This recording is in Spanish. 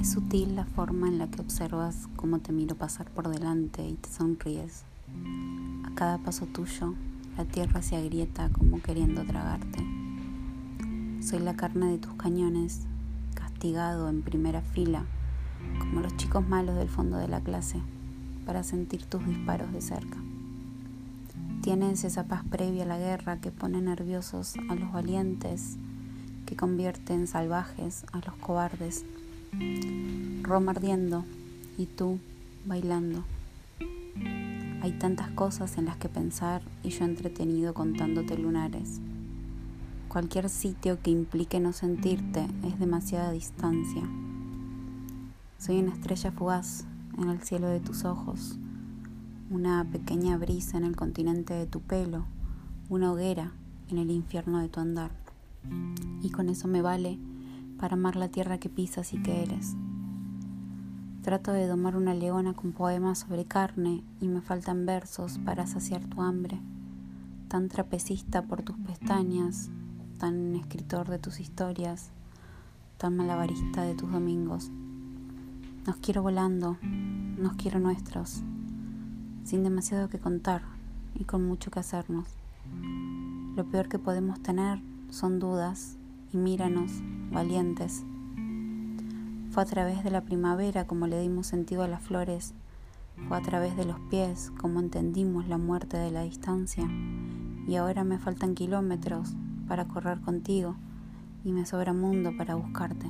Es sutil la forma en la que observas cómo te miro pasar por delante y te sonríes. A cada paso tuyo, la tierra se agrieta como queriendo tragarte. Soy la carne de tus cañones, castigado en primera fila, como los chicos malos del fondo de la clase, para sentir tus disparos de cerca. Tienes esa paz previa a la guerra que pone nerviosos a los valientes, que convierte en salvajes a los cobardes Roma ardiendo y tú bailando. Hay tantas cosas en las que pensar y yo entretenido contándote lunares. Cualquier sitio que implique no sentirte es demasiada distancia. Soy una estrella fugaz en el cielo de tus ojos, una pequeña brisa en el continente de tu pelo, una hoguera en el infierno de tu andar. Y con eso me vale para amar la tierra que pisas y que eres. Trato de domar una leona con poemas sobre carne y me faltan versos para saciar tu hambre. Tan trapecista por tus pestañas, tan escritor de tus historias, tan malabarista de tus domingos. Nos quiero volando, nos quiero nuestros, sin demasiado que contar y con mucho que hacernos. Lo peor que podemos tener son dudas y míranos, valientes. Fue a través de la primavera como le dimos sentido a las flores, fue a través de los pies como entendimos la muerte de la distancia, y ahora me faltan kilómetros para correr contigo y me sobra mundo para buscarte.